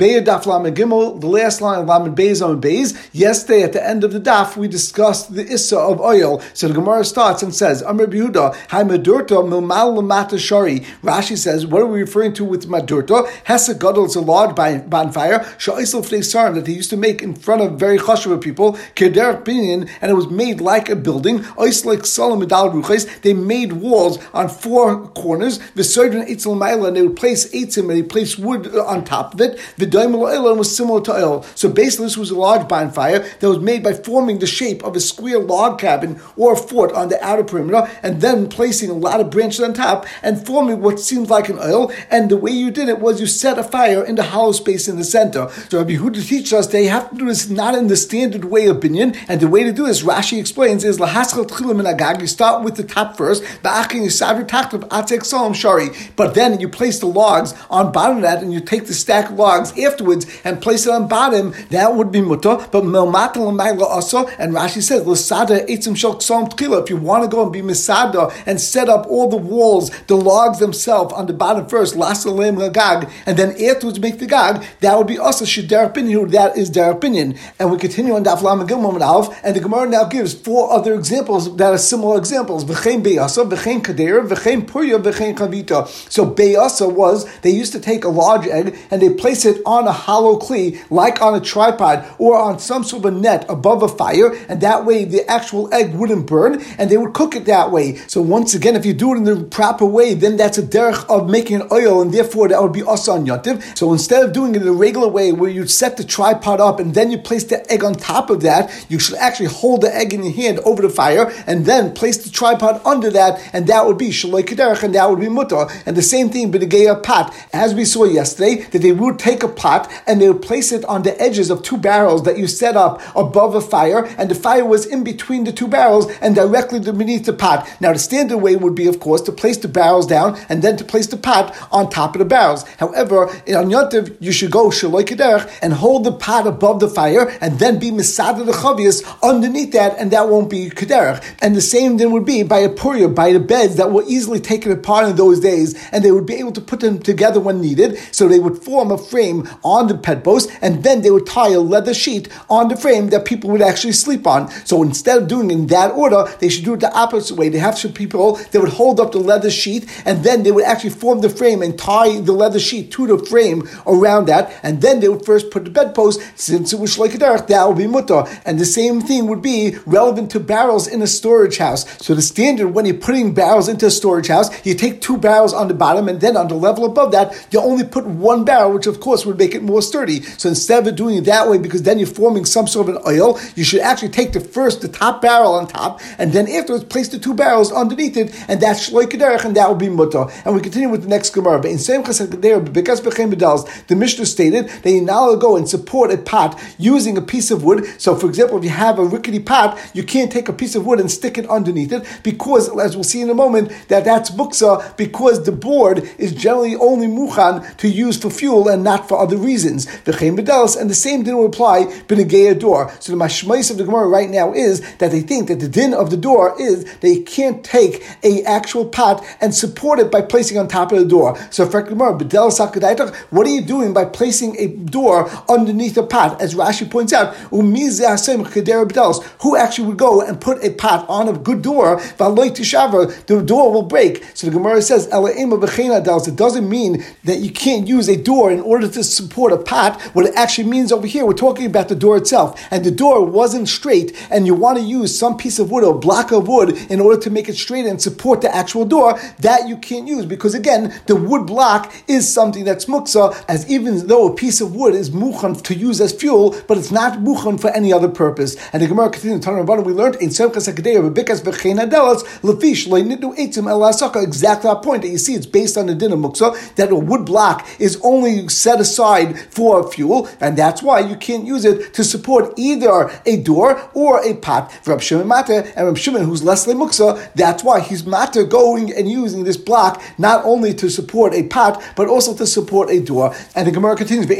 Beya Daf Gimel, the last line of Lamed Beis on Beis. Yesterday at the end of the Daf, we discussed the Issa of oil. So the Gemara starts and says, Amr Yehuda, Hai Madurta Milmal Lamata Shari. Rashi says, what are we referring to with Madurta? Hesa Gadol is a large bonfire, Sha'isel Fnei that he used to make in front of very chashuva people, Keder Binyan, and it was made like a building. Oislik Salam Medal Ruches, they made walls on four corners. Visoidran Eitzel Maila, and they would place Eitzim and they placed wood on top of it. The Daimel was similar to oil. So basically, this was a large bonfire that was made by forming the shape of a square log cabin or a fort on the outer perimeter, and then placing a lot of branches on top and forming what seems like an oil. And the way you did it was you set a fire in the hollow space in the center. So Rabbi Huda teaches us they have to do this not in the standard way of binyan, and the way to do this, Rashi explains, is lahaschal tchilim agag. You start with the top first, but then you place the logs on bottom of that, and you take the stack of logs afterwards and place it on bottom. That would be mutter. But melmatel also, and Rashi says l'sada etzim shel tchila. If you want to go and be misada and set up all the walls, the logs themselves on the bottom first, lasalem gag, and then afterwards make the gag, that would be also shidar opinion. That is their opinion. And we continue on Daf Lam Gimel Alf, and the Gemara now gives four other examples that are similar examples. V'chein beyasa, v'chein kadera, v'chein purya, v'chein kavita. So beyasa was they used to take a large egg and they place it on a hollow kli, like on a tripod or on some sort of a net above a fire, and that way the actual egg wouldn't burn, and they would cook it that way. So once again, if you do it in the proper way, then that's a derech of making an oil, and therefore that would be also on. So instead of doing it in a regular way where you set the tripod up and then you place the egg on top of that, you should actually hold the egg in your hand over the fire and then place the tripod under that, and that would be shaloi kederach, and that would be mutar. And the same thing, but a pot, as we saw yesterday, that they would take a pot and they would place it on the edges of two barrels that you set up above a fire, and the fire was in between the two barrels and directly beneath the pot. Now, the standard way would be, of course, to place the barrels down and then to place the pot on top of the barrels. However, in on Yontiv, you should go shaloi kederach and hold the pot above the fire and then be misada the chavias underneath that, and that won't be kederach. And the same then would be by a puria, by the beds that were easily taken apart in those days, and they would be able to put them together when needed. So they would form a frame on the bedpost, and then they would tie a leather sheet on the frame that people would actually sleep on. So instead of doing it in that order, they should do it the opposite way. They have some people that would hold up the leather sheet, and then they would actually form the frame and tie the leather sheet to the frame around that, and then they would first put the bedpost, since it was shleikadarach, that would be mutter. And the same thing would be relevant to barrels in a storage house. So the standard when you're putting barrels into a storage house, you take two barrels on the bottom, and then on the level above that, you only put one barrel, which of course would make it more sturdy. So instead of doing it that way, because then you're forming some sort of an oil, you should actually take the first, the top barrel on top, and then afterwards place the two barrels underneath it, and that's shloikaderech, and that will be mutter. And we continue with the next Gemara. But in same because the Mishnah stated that you now go and support a pot using a piece of wood. So, for example, if you have a rickety pot, you can't take a piece of wood and stick it underneath it because, as we'll see in a moment, that that's muksa because the board is generally only muchan to use for fuel and not for other reasons. And the same din will apply b'negei door. So the mashmais of the Gemara right now is that they think that the din of the door is they can't take a actual pot and support it by placing on top of the door. So Gemara, what are you doing by placing a door underneath a pot? As Rashi points out, who actually would go and put a pot on a good door, the door will break. So the Gemara says, it doesn't mean that you can't use a door in order to support a pot. What it actually means over here, we're talking about the door itself. And the door wasn't straight, and you want to use some piece of wood or block of wood in order to make it straight and support the actual door, that you can't use. Because again, the wood block is something that's muksa, as even though a piece of wood is mukhan to use as fuel, but it's not mukhan for any other purpose. And the Gemara continues, we learned in Semchas HaKadeya, Bebikas V'chein Lefish, Le'nidu Eitzim El exactly that point that you see it's based on the din of muksa, that a wood block is only set aside for fuel, and that's why you can't use it to support either a door or a pot. Rab Shimon Mata and Rab Shimon, who's less than muksa, that's why he's Mata going and using this block not only to support a pot, but also to support a door. And the Gemara continues, the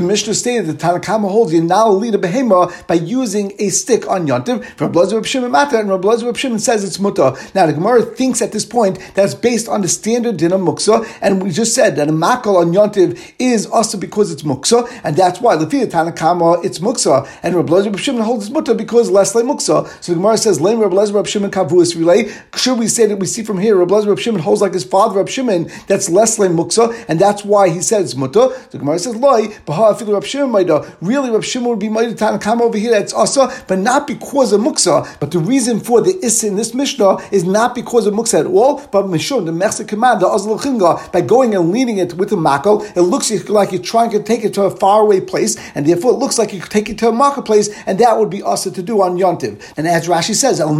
Mishnah stated that Tanakama holds you now lead a behema by using a stick on Yontiv. From Rab Shimon Mata, and Rab Shimon says it's muta. Now the Gemara thinks at this point that's based on the standard din of muksa, and we just said that a makal on Yontiv is also because it's muksa, and that's why Lefia Tanakama it's muksa, and Rabbi Lezer Shimon holds it's muta because less like muksa. So the Gemara says, "Lame Rabbi Lezer Shimon kavuas relay." Should we say that we see from here Rabbi Lezer Shimon holds like his father Rabbi Shimon? That's less like muksa, and that's why he says muta. The Gemara says, "Loi baha afilu Shimon maida." Really, Rabbi Shimon would be maida Tanakama over here. That's also, but not because of muksa. But the reason for the is in this Mishnah is not because of muksa at all, but mishun the Mechse command the Azal by going and leading it with a makal. It looks like you're trying to take it to a faraway place, and therefore it looks like you could take it to a marketplace, and that would be also to do on Yontiv. And as Rashi says, El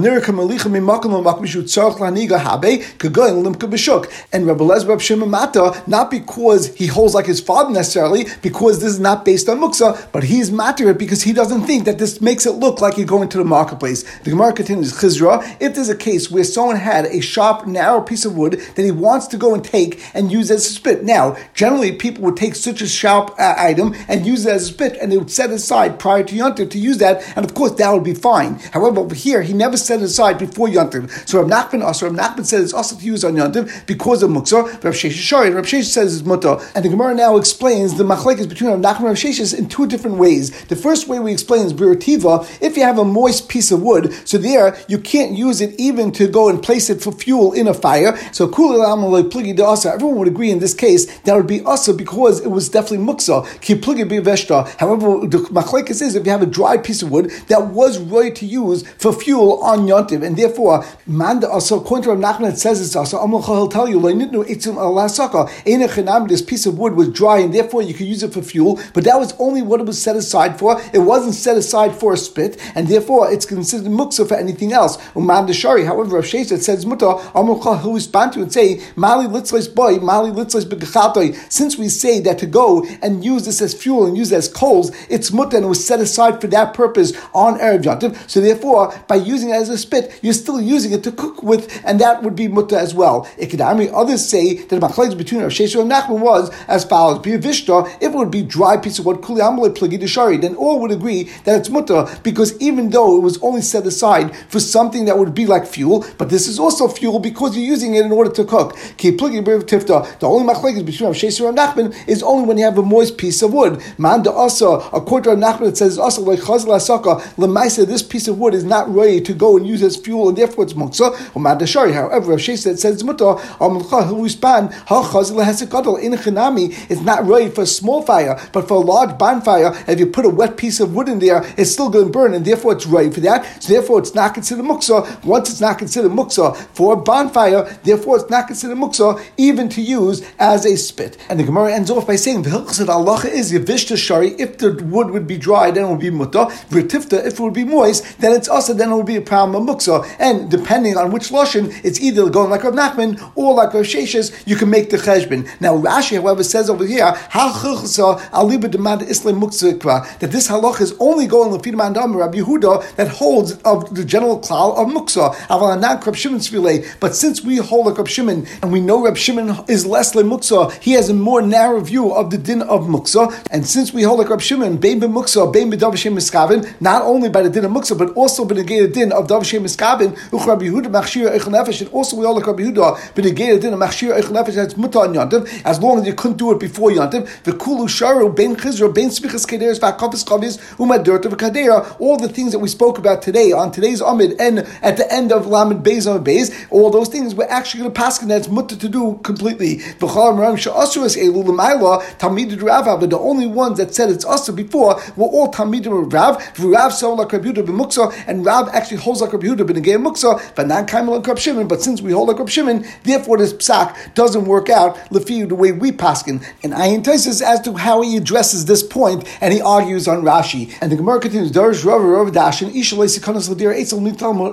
And Rabbi Lez Rab Shimon Mata, not because he holds like his father necessarily, because this is not based on Muksa, but he's matter because he doesn't think that this makes it look like you're going to the marketplace. The Gemara continues, Chizra, if there's a case where someone had a sharp, narrow piece of wood that he wants to go and take and use as a spit. Now, generally people would take such a sharp uh, item and use it as a spit, and they would set it aside prior to Yontif to use that, and of course that would be fine. However, over here, he never set it aside before Yontif. So Rav Nachman also, Rav Nachman said it's also to use on Yontif because of Muksa. Rav Sheshes Shari, Rav Sheshes says it's Mutter. And the Gemara now explains the machlekes between Rav Nachman and Rav Sheshes in two different ways. The first way we explain is Birativa, if you have a moist piece of wood, so there you can't use it even to go and place it for fuel in a fire. So Dasr, everyone would agree in this case that would be also because it was definitely muksa. However, the machlekes is if you have a dry piece of wood that was ready to use for fuel on yontiv, and therefore man also according to Rav Nachman says it's also he'll tell you this piece of wood was dry and therefore you could use it for fuel, but that was only what it was set aside for. It wasn't set aside for a spit, and therefore it's considered muksa for anything else. Umam Shari, however, Rav Sheshet says muta who respond to and say mali litzleis boy mali litzleis begachatoi. Since we say that to go and use this as fuel and use it as coals, it's muta and it was set aside for that purpose on erev yantiv. So therefore, by using it as a spit, you're still using it to cook with, and that would be muta as well. Ikadami others say that the machlekes between Rav Sheshet and Nachman was as follows: Vishta, if it would be dry piece of wood, kuli amalei plagi then all would agree that it's muta because even though it was only set aside for something that would be like fuel, but this is also fuel because you're using it in order to cook. The only machlekes between Rav Sheshes and Nachman is only when you have a moist piece of wood. Man da asa, according to Rav Nachman, it says also like chazal asaka lemaisa. This piece of wood is not ready to go and use as fuel, and therefore it's muksa. Or man shari. However, Rav Sheshes says muta amulcha who respond ha chazal hasekadol in chinami. It's not ready for a small fire, but for a large bonfire. If you put a wet piece of wood in there, it's still going to burn, and therefore it's ready for that. So therefore, it's not considered muksa. Once it's not considered muksa for a bonfire, therefore it's not considered muksa even to use as a spit. And the Gemara ends off by saying hilchas Allah is yavishta shari. If the wood would be dry, then it would be mutta. V'tifta, if it would be moist, then it's also then it would be a problem of muksa. And depending on which lashon, it's either going like Rav Nachman or like Rav Sheshes, you can make the cheshbon. Now Rashi, however, says over here that this halach is only going lefid mandam Rabbi Yehuda that holds of the general klal of muksa. But since we hold like Rab Shimon and we know Rab Shimon is less le muksa, he has a more narrow view of the din of muksa. And since we hold like Rab Shimon, bein muksa, bein b'davashem miskavin, not only by the din of muksa, but also by the din of davashem miskavin, uch Rabbi Yehuda machshir eichel nefesh, and also we hold like Rabbi Yehuda, the din of machshir eichel nefesh, that's muta on yantiv, as long as you couldn't do it before yantiv. The kulu sharu bein chizra, bein smichas kederes, v'akafis chavis, umadurta v'kadera, all the things that we spoke about today on today's Amid and at the end of Lamed Beis on Beis, all those things we're actually going to pass and that's mutter to do completely. But the only ones that said it's also before were all Talmidim Rav. Rav so like Rabbi Yehuda and Rav actually holds like Rabbi Yehuda b'negei Muksa, but not Kaimel and Rabbi Shimon. But since we hold like Rabbi Shimon, therefore this psak doesn't work out the way we paskin. And Ayin Taisus as to how he addresses this point, and he argues on Rashi. And the Gemara continues: Darish Rav Rav Dashin Ishalei Sikanas Ladir Eitzel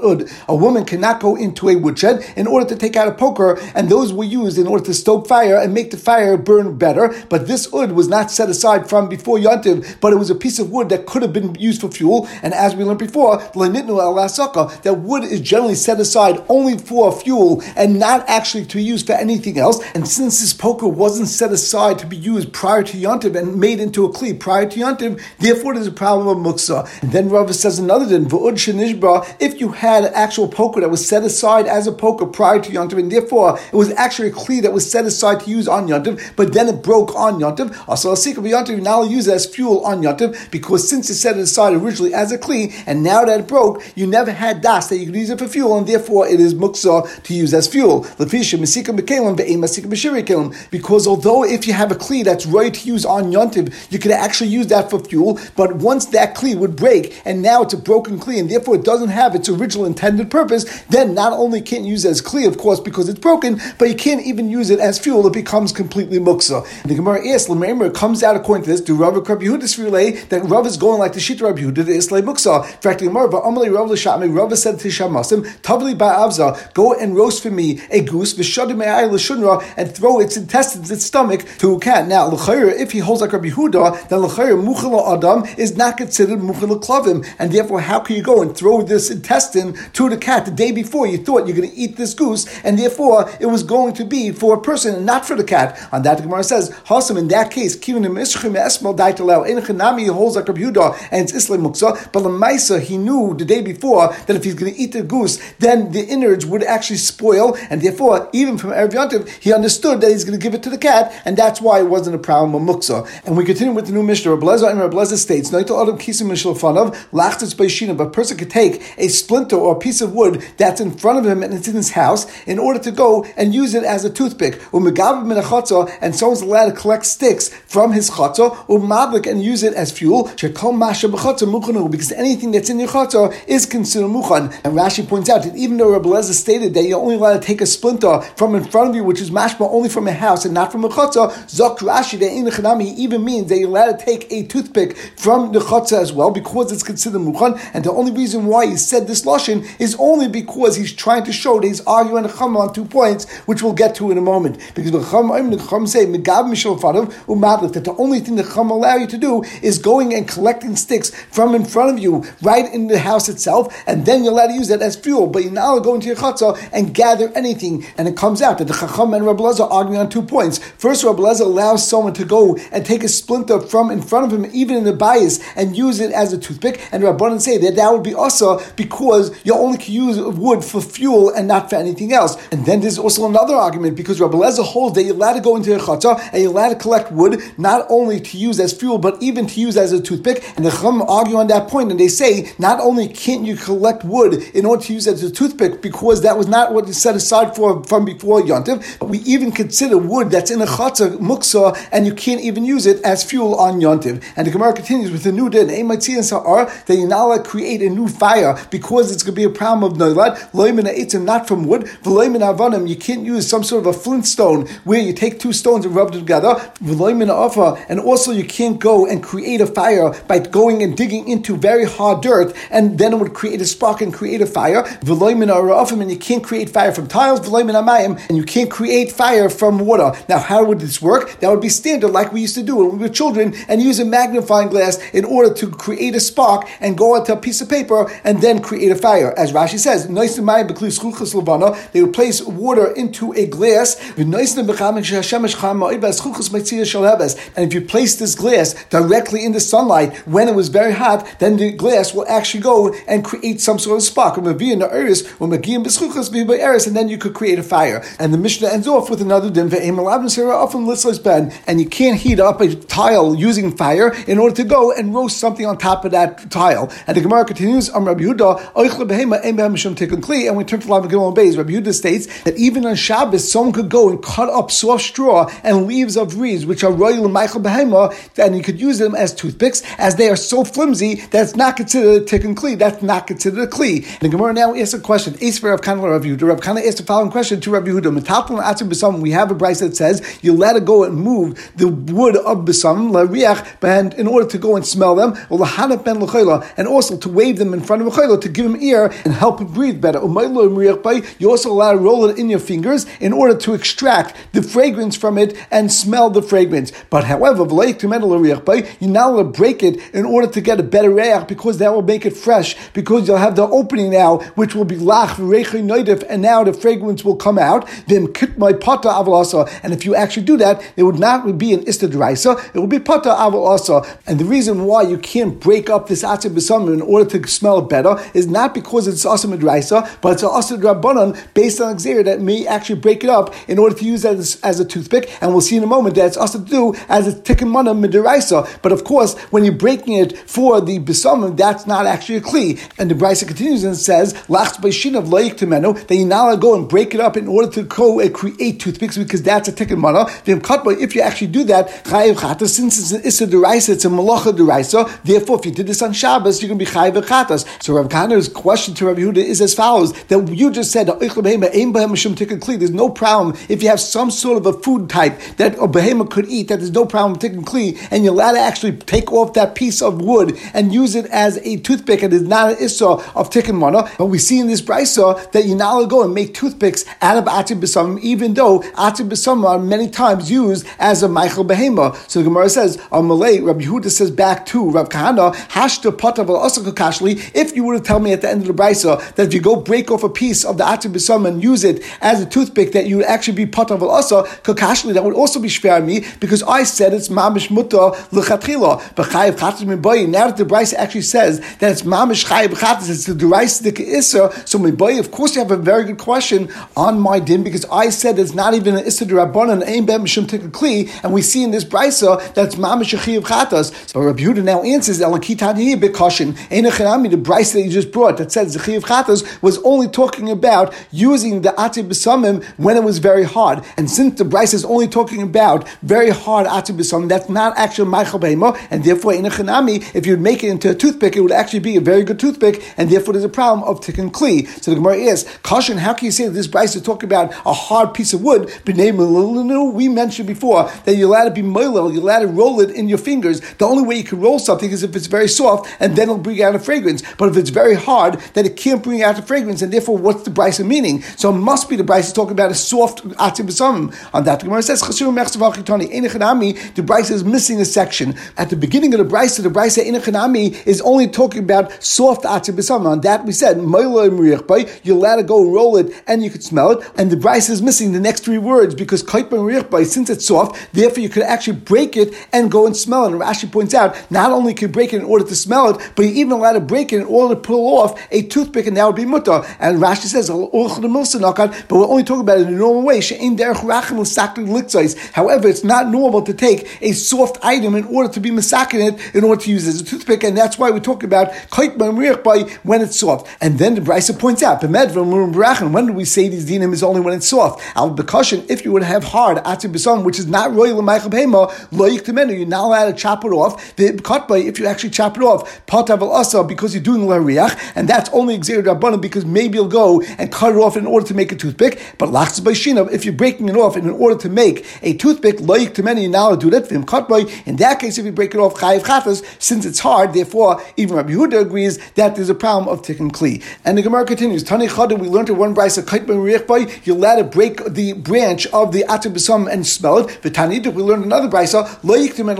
Ud. A woman cannot go into a woodshed in order to take out a poker, and those were used in order to stoke fire and make the fire burn better. But this wood was not set aside from before Yontiv, but it was a piece of wood that could have been used for fuel. And as we learned before, that wood is generally set aside only for fuel and not actually to be used for anything else. And since this poker wasn't set aside to be used prior to Yontiv and made into a kli prior to Yontiv, therefore there's a problem of muksa. And then Rava says another thing, if you had an actual poker that was set aside as a poker prior to Yontiv, and therefore it was actually a kli that was set aside to use on Yontiv, But then it broke on Yontiv. Also, a Sikha Yontiv, you now use it as fuel on Yontiv because since you set it aside originally as a Kli, and now that it broke, you never had Das that you could use it for fuel, and therefore it is Muksa to use as fuel. Because although if you have a Kli that's right to use on Yontiv, you could actually use that for fuel, but once that Kli would break, and now it's a broken Kli, and therefore it doesn't have its original intended purpose, then not only can't use it as Kli, of course, because it's broken, but you can't even use it as fuel, it becomes completely Muksa. The Gemara asks, Lamer comes out according to this, do Rav Rabbi Yehuda's relay that Rav is going like the Shita Rabbi Yehuda, the Islay Muksa. In fact, the Gemara, Amalei Rav L'Shatmi, Rav said to Shamasim, Tavli Ba'avza, go and roast for me a goose, V'shadim L'Shunra, and throw its intestines, its stomach, to a cat. Now, L'chayr, if he holds like Rabbi Yehuda, then L'chayr, Muchel Adam is not considered Muchel Klavim, and therefore, how can you go and throw this intestine to the cat the day before you thought you're going to eat this goose, and therefore it was going to be for a person and not for the cat? On that, the Gemara says, Hasam, in that case, Kivin Esmal Daitalel, Enochanami holds like Rabbi Yehuda, and it's Islam Muksa, but the Lamaisa, he knew the day before that if he's going to eat the goose, then the innards would actually spoil, and therefore, even from Erev Yontiv, he understood that he's going to give it to the cat, and that's why it wasn't a problem of Muksa. And we continue with the new Mishnah. Rablezer and Rablezer states, Naito Adam Kisim Mishlafanav, Lachtis Baishina, but a person could take a splinter or a piece of wood that's in front of him and it's in his house in order to go and use it as a toothpick. And someone's allowed to collect sticks from his chotza, or madlik and use it as fuel. Because anything that's in your chotza is considered mukhan. And Rashi points out that even though Rabbi Lezer stated that you're only allowed to take a splinter from in front of you, which is mashma only from a house and not from a chotza, Zok Rashi, that in the even means that you're allowed to take a toothpick from the chotza as well, because it's considered mukhan. And the only reason why he said this lashon is only because he's trying to show that he's arguing chum on two points, which we'll get to in a moment. Because the chum, the chum say that the only thing the chum allow you to do is going and collecting sticks from in front of you, right in the house itself, and then you're allowed to use that as fuel. But you're not allowed to go into your chatzah and gather anything. And it comes out that the chacham and Rabbi are arguing on two points. First, Rabbi allows someone to go and take a splinter from in front of him, even in the bias, and use it as a toothpick. And Rabbanan say that that would be also because you only can use wood for fuel and not for anything else. And then there's also another argument because Rabbi holds that you're allowed to go into your chatzah and you're allowed to collect wood not only to use as fuel but even to use as a toothpick. And the Chum argue on that point and they say not only can't you collect wood in order to use as a toothpick because that was not what is set aside for from before Yontiv, but we even consider wood that's in a chatzah muksa and you can't even use it as fuel on Yontiv. And the Gemara continues with the new din, that you're not allowed to create a new fire because it's going to be a problem of noilad, loimin etzim not from wood, v'loimin avanim, you can't use some sort of a flintstone where you take two stones and rub them together, and also you can't go and create a fire by going and digging into very hard dirt, and then it would create a spark and create a fire, and you can't create fire from tiles, and you can't create fire from water. Now, how would this work? That would be standard like we used to do when we were children and use a magnifying glass in order to create a spark and go onto a piece of paper and then create a fire. As Rashi says, they would place water into a glass. And if you place this glass directly in the sunlight when it was very hot, then the glass will actually go and create some sort of spark. And then you could create a fire. And the Mishnah ends off with another din and you can't heat up a tile using fire in order to go and roast something on top of that tile. And the Gemara continues, Am Rabbi Yehuda, and we turn to Lamed Gimel Beis. Rabbi Yehuda states that even on Shabbos, someone could go and cut up soft straw and leaves of reeds, which are royal Michael Behema, and you could use them as toothpicks, as they are so flimsy that it's not considered a tikkun kli. That's not considered a kli. And the Gemara now asks a question. For Rav Kahana Rav Yehuda. Rav Kahana asked the following question to Rav Yehuda. We have a price that says you let it go and move the wood of Bisam, and in order to go and smell them, ulahanaf ben l'chayla, and also to wave them in front of a to give him ear and help him breathe better. You also allow to roll it in your fingers in order to extract the fragrance from it and smell the fragrance. But however, you're not allowed to break it in order to get a better reach because that will make it fresh, because you'll have the opening now, which will be lach and now the fragrance will come out. Then kit my pata avalasa. And if you actually do that, it would not be an istadraisa, it will be pata avalasa. And the reason why you can't break up this b'samim in order to smell better is not because it's midraisa, but it's asa based on a that may actually break it up in order to use it as, as a toothpick and we'll see in a moment that it's also to do as a tikkun mana midiraisa. But of course, when you're breaking it for the besamim, that's not actually a kli. And the brisa continues and says, "Lachs of loyik temenu," that you now go and break it up in order to go and uh, create toothpicks because that's a tikkun mana. If you actually do that, chayiv chatas, since it's an issa deraisa, it's a malacha deraisa. Therefore, if you did this on Shabbos, you're going to be chayiv chatas. So Rav Kahana's question to Rav Yehuda is as follows: that you just said there's no problem if you have some sort of a food type that a behemoth could eat. That there's no problem taking kli, and you're allowed to actually take off that piece of wood and use it as a toothpick, and it's not an issa of tikkun mana. But we see in this brisa that you're not allowed to go and make toothpicks out of atib b'samim, even though atib b'samim are many times used as a Michael behema. So the Gemara says, on Malay, Rabbi Yehuda says back to Rav Kahana, hashta potav kashli. If you were to tell me at the end of the brisa that if you go break off a piece of the atib b'samim and use it as a toothpick, that you would actually be potav asa kakashli, that would also be shver me because I said it's mamish muta lechatchila. But chayiv chatas miboyi. Now that the brisa actually says that it's mamish chayiv chatas, it's the deraisa the. So miboyi, of course, you have a very good question on my din because I said it's not even an issa derabanan aim ben mishum kli, and we see in this brisa that's mamish chayiv chatas. So Rabbi Yehuda now answers elakitani bekashin enechanami the brisa that you just brought that says the chayiv chatas was only talking about using the atib when it was very hard, and since the is only talking about very hard atib that's not actually ma'achal behema, and therefore in a enechanami if you'd make it into a toothpick, it would actually be a very good toothpick, and therefore there's a problem of tikkun kli. So the Gemara is caution. How can you say that this brisa is talking about a hard piece of wood? We mentioned before that you're allowed to be moilel, you're allowed to roll it in your fingers. The only way you can roll something is if it's very soft, and then it'll bring out a fragrance. But if it's very hard, then it can't bring out a fragrance, and therefore, what's the brisa meaning? So it must be the brisa talking about a soft atibasam. On that, the Gemara says the brisa is missing a section at the beginning of the brisa. The brisa inachanami is only talking about soft atibasam. On that, we said you're allowed to go and roll it, and you could smell it. And the brisa is missing the next three words because since it's soft, therefore you could actually break it and go and smell it. And Rashi points out, not only you break it in order to smell it, but you even allowed to break it in order to pull off a toothpick, and that would be mutter. And Rashi says, but we're only talking about it in a normal way. However, it's not normal to take a soft item in order to be masakin it, in order to use it as a toothpick, and that's why we talk about by when it's soft. And then the Brisa points out, when do we say these dinim is only when it's soft? Al if you would have hard which is not royal Michael Pema, you're not allowed to chop it off. The by if you actually chop it off, patav asa because you're doing lariach, and that's only exerted rabbanim because maybe you'll go and cut it off in order to make a toothpick. But lachs if you're breaking it off in order to make a toothpick, loyik temenu, you're not allowed to do that. In that case, if you break it off chayiv chatas, since it's hard, therefore even Rabbi Yehuda agrees that there's a problem of tikkun kli. And the Gemara continues. Tani chada, we learned at one brisa kait by you're allowed to break the branch of the atib and smell it. V'taniduk, we learned another brisa lo yiktim and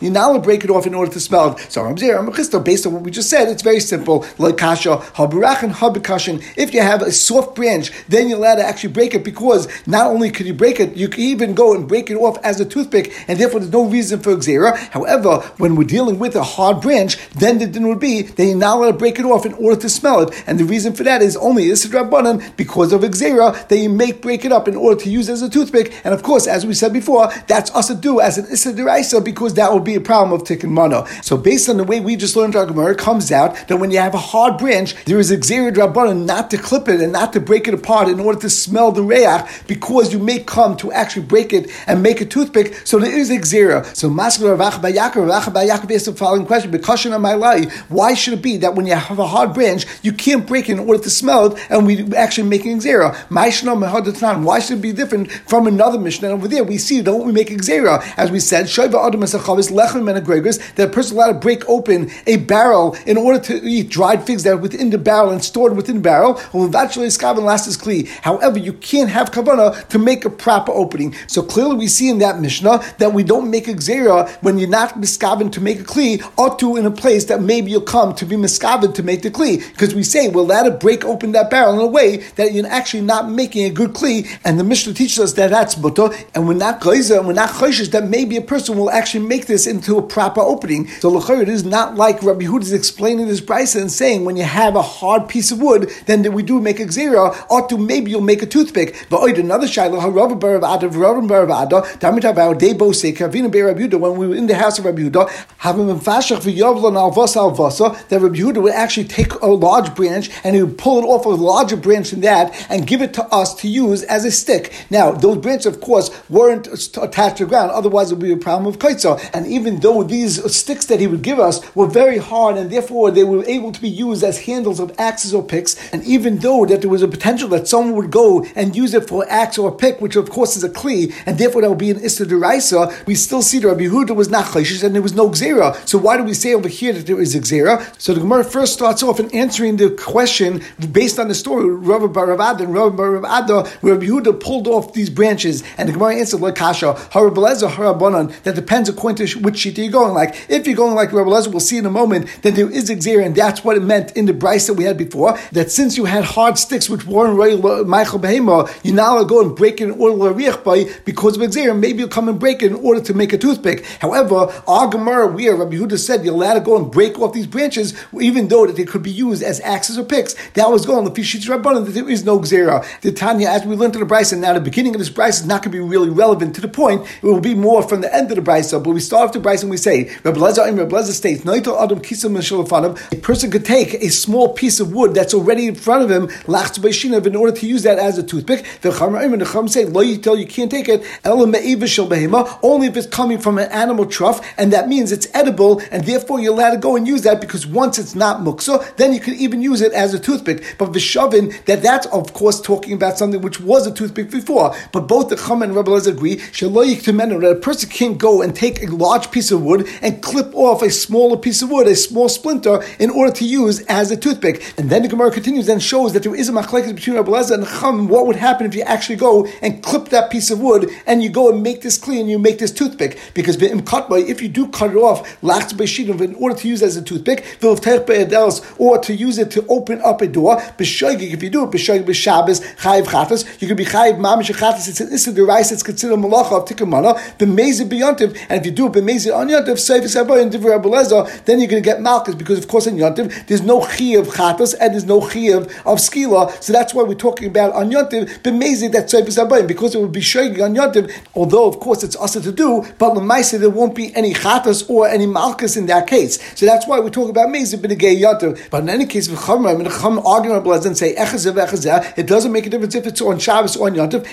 you're not allowed to break it off in order to smell it. So based on what we just said, it's very simple. Like kasha haburachin habikashin. If you have a soft branch, then you're allowed to actually break it because not only could you break it, you can even go and break it off as a toothpick, and therefore there's no reason for xera. However, when we're dealing with a hard branch, then the din would be that you're not allowed to break it off in order to smell it, and the reason for that is only Rabbanan because of Xera that you make break it up in order to use as a toothpick. And of course, as we said before, that's us to do as an Issa Deraisa because that would be a problem of Tikkun Mana. So based on the way we just learned our Gemara, it comes out that when you have a hard branch, there is Xera Rabbanan not to clip it and not to break it apart in order to smell the Reach because you may come to actually break it and make a toothpick. So there is a Xera. So Maskar Ravach Bayakar, Ravach Bayakar asked the following question, because of my life, why should it be that when you have a hard branch, you can't break it in order to smell it, and we actually making xera. Why should it be different from another Mishnah? And over there, we see don't we make xera as we said that a person allowed to break open a barrel in order to eat dried figs that are within the barrel and stored within the barrel. And. However, you can't have kavana to make a proper opening. So clearly, we see in that Mishnah that we don't make a xera when you're not miskaven to make a kli, or to in a place that maybe you'll come to be miskaven to make the kli. Because we say allowed to break open that barrel in a way that you're actually not making a good kli, and the Mishnah teaches us that that's buto, and we're not geyser, and we're not choishes that maybe a person will actually make this into a proper opening. So it is not like Rabbi Huda is explaining this price and saying when you have a hard piece of wood, then we do make a xera, or to maybe you'll make a toothpick. But another shayla, Harav Bar Ada, Rabban Bar Ada, Tamit Abau, De Bose, Kavina Be Rabbi when we were in the house of Rabbi Yehuda, alvasa, that Rabbi Yehuda would actually take a large branch and he would pull it off a larger branch than that and give it to us to use as a stick. Now, those branches, of course, weren't attached to the ground, otherwise it would be a problem of kaitza. And even though these sticks that he would give us were very hard and therefore they were able to be used as handles of axes or picks, and even though that there was a potential that someone would go and use it for axe or pick, which of course is a kli, and therefore that would be an issa deraisa, we still see that Rabbi Yehuda was not chayshish and there was no gzera. So why do we say over here that there is a gzera? So the Gemara first starts off in answering the question based on the story of Rabbi Baravad and Rabbi Baravada, where Rabbi Yehuda pulled off these branches, and the Gemara answered like Kasha, Harabelezer, Harabanan, that depends according to which sheet you're going like. If you're going like Rabbi Lezer, we'll see in a moment that there is a gzera, and that's what it meant in the brisa that we had before, that since you had hard sticks which weren't Michael Behema, you now go and break it in order by because of gzera, maybe you'll come and break it in order to make a toothpick. However, our Gemara, where Rabbi Yehuda said you're allowed to go and break off these branches, even though that they could be used as axes or picks, that was going the Fishitz Rabbanon, that there is no gzera. The Tanya, as we learned in the brisa, and now the beginning of this brisa is not going to be really relevant to the point, it will be more from the end of the brisa, but we start off the brisa and we say, Rabbi Lezer and Rabbi Lezer states, Adam Kisam a person could take a small piece of wood that's already in front of him, in order to use that as a toothpick. The Chum say, You can't take it, only if it's coming from an animal trough, and that means it's edible, and therefore you're allowed to go and use that because once it's not muksa, then you can even use it as a toothpick. But vishavin, that that's of course talking about something which was a toothpick before. But both the Chum and Rabbi agree that a person can't go and take a large piece of wood and clip off a smaller piece of wood, a small splinter, in order to use as a toothpick. And then the Gemara continues and shows that there is a machlekes between Rabbi and Chum. What would happen if you actually go and clip that piece of wood and you go and make this clean, you make this toothpick? Because if you do cut it off, in order to use it as a toothpick, or to use it to open up a door, if you do it, you could be chayiv mamish chatas. It's an issa derais. It's considered malacha of tikkun b'mezi b'yontiv, and if you do it b'mezi on yontiv, then you're going to get malchus because of course in yontiv there's no of chatas and there's no chi of, skila. So that's why we're talking about on yontiv b'mezi that seifis abayim because it would be shaying on yontiv. Although of course it's us to do, but lemaisa there won't be any chatas or any malchus in that case. So that's why we're talking about mezi b'negei yontiv. But in any case, v'cham and the chum argument and say it doesn't make a difference if it's on Shabbos or on yontiv.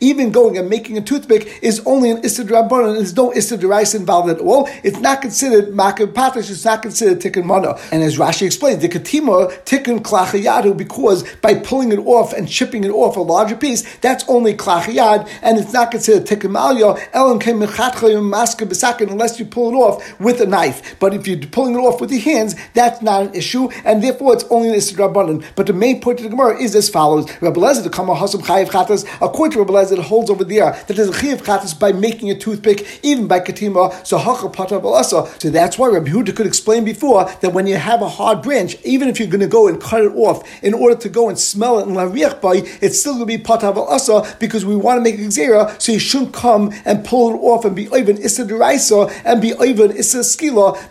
Even going and making a toothpick is only an Issa Rabbanon, there's no Issa Derais involved at all. It's not considered Makab Patish, it's not considered Tikkun Mana. And as Rashi explained, the Katima Tikkun Klachayadu, because by pulling it off and chipping it off a larger piece, that's only Klachayad, and it's not considered Tikkun Malya, Elam Kem Maska unless you pull it off with a knife. But if you're pulling it off with your hands, that's not an issue, and therefore it's only an Issa Rabbanon. But the main point of the Gemara is as follows. Rabbi Lezer, the Kama Hasam Chayiv Chatas, according to Rabbi Lezer, it holds over there that there's a Chayiv Chatas by making a toothpick, even by Katima, so Hacha Pata Balasa. So that's why Rabbi Huda could explain before that when you have a hard branch, even if you're going to go and cut it off in order to go and smell it and lariach by, it's still going to be Pata Because we want to make a Xera, so you shouldn't come and pull it off and be even Issa and be even Issa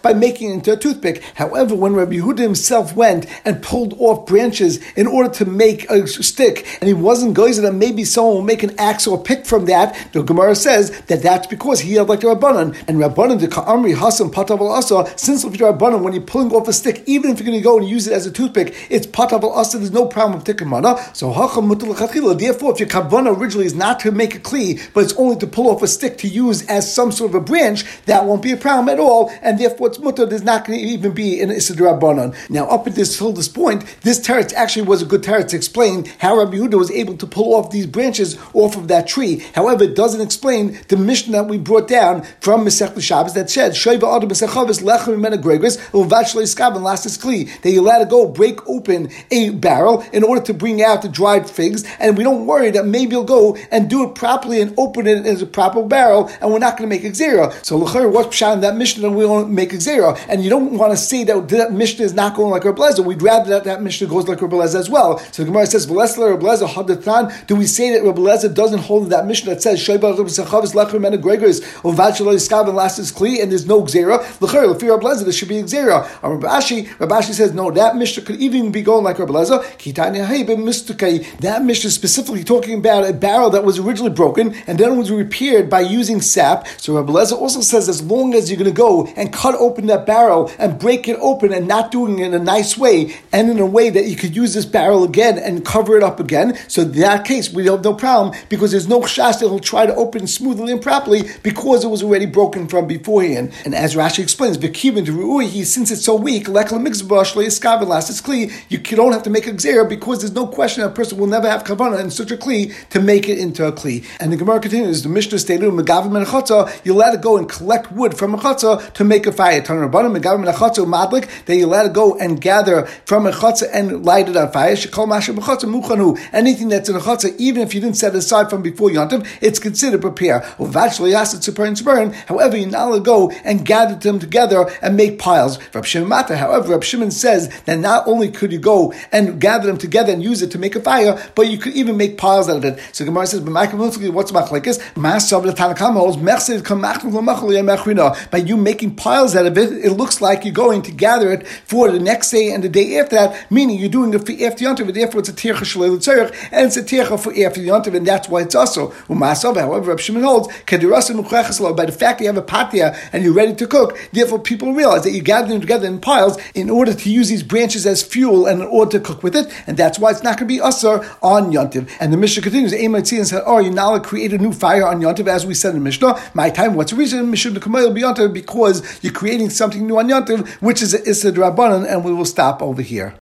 by making it into a toothpick. However, when Rabbi Huda himself went and pulled off branches in order to make a stick, and he wasn't going to maybe someone will make an axe or pick from that, the Gemara says that that's because he had like the Rabbanan. And Rabbanan, the Ka'amri Hasam Pataval Asa, since the Rabbanan, when you're pulling off a stick, even if you're going to go and use it as a toothpick, it's Pataval Asa, there's no problem with Tikkamana. So Hacham Mutul Therefore, if your Kavana originally is not to make a Kli, but it's only to pull off a stick to use as some sort of a branch, that won't be a problem at all. And therefore, it's Mutter, there's not going to even be an Issa Rabbanan. Now, up until this point, this teretz actually was a good teretz to explain how Rabbi Yehuda was able to pull off these branches off of that tree. However, it doesn't explain the mission that we brought down from Masech Shabbos that said Shoiva Adam Masechavis Lechem Mena Gregris Uvachle Lastis Kli that you let it go break open a barrel in order to bring out the dried figs, and we don't worry that maybe you'll go and do it properly and open it as a proper barrel, and we're not going to make a zera. So Lechir, what's pshat in that mission and we won't make a zera? And you don't want to say that that mission is not going like Rabbi We'd rather that that mission goes like Rabbi as well. So the Gemara says, "V'lesler Rabbi Hadatan." Do we say that Rabbi doesn't hold that mission that says Adam Masechavis Lechem Mena Gregris Uvachle Skaven Lastis Kli and there's no Xera? L'chayr, l'fir Rabbi there should be a Xera. Rabbi Ashi, Rabashi says, no, that Mishnah could even be going like Rabbi Lezer. Kitanya Hey, That Mishnah is specifically talking about a barrel that was originally broken and then was repaired by using sap. So Rabbi Lezer also says as long as you're going to go and cut open that barrel and break it open and not doing it in a nice way and in a way that you could use this barrel again and cover it up again. So in that case, we have no problem because there's no shas that he'll try to open smoothly and properly because it was already broken from beforehand. And as Rashi explains, Bekivin to Ru'ui, since it's so weak, Lekla clear you don't have to make a xer because there's no question that a person will never have kavanah in such a kli to make it into a kli. And the Gemara continues, the Mishnah stated, Megavim and you let it go and collect wood from a to make a fire. Tanarabbanim, Megavim and madlik, that you're allowed to go and gather from a and light it on fire. Shekol Masha Muchanu. Anything that's in a chotza, even if you didn't set it aside from before Yontiv, it's considered prepare. However, you're to. However, you now go and gather them together and make piles. Rab Shimon Mata, However, Rab Shimon says that not only could you go and gather them together and use it to make a fire, but you could even make piles out of it. So Gemara says, what's machlekes? Masav the Tanakam holds by you making piles out of it, it looks like you're going to gather it for the next day and the day after that, meaning you're doing it after Yontiv, and therefore it's a tircha shalei and it's a tircha for after Yontiv, and that's why it's also. Umasav, however, Rab Shimon holds, by the fact that you have a patia and you're ready to cook, therefore people realize that you gather them together in piles in order to use these branches as fuel and in order to cook with it, and that's why it's not going to be usher on Yontiv. And the Mishnah continues, Ematzin said, Oh, you now create a new fire on Yontiv, as we said in Mishnah. My time, what's the reason? Mishnah Kamayel be because you're creating something new on Yontiv, which is a Issa Rabbanan, and we will stop over here.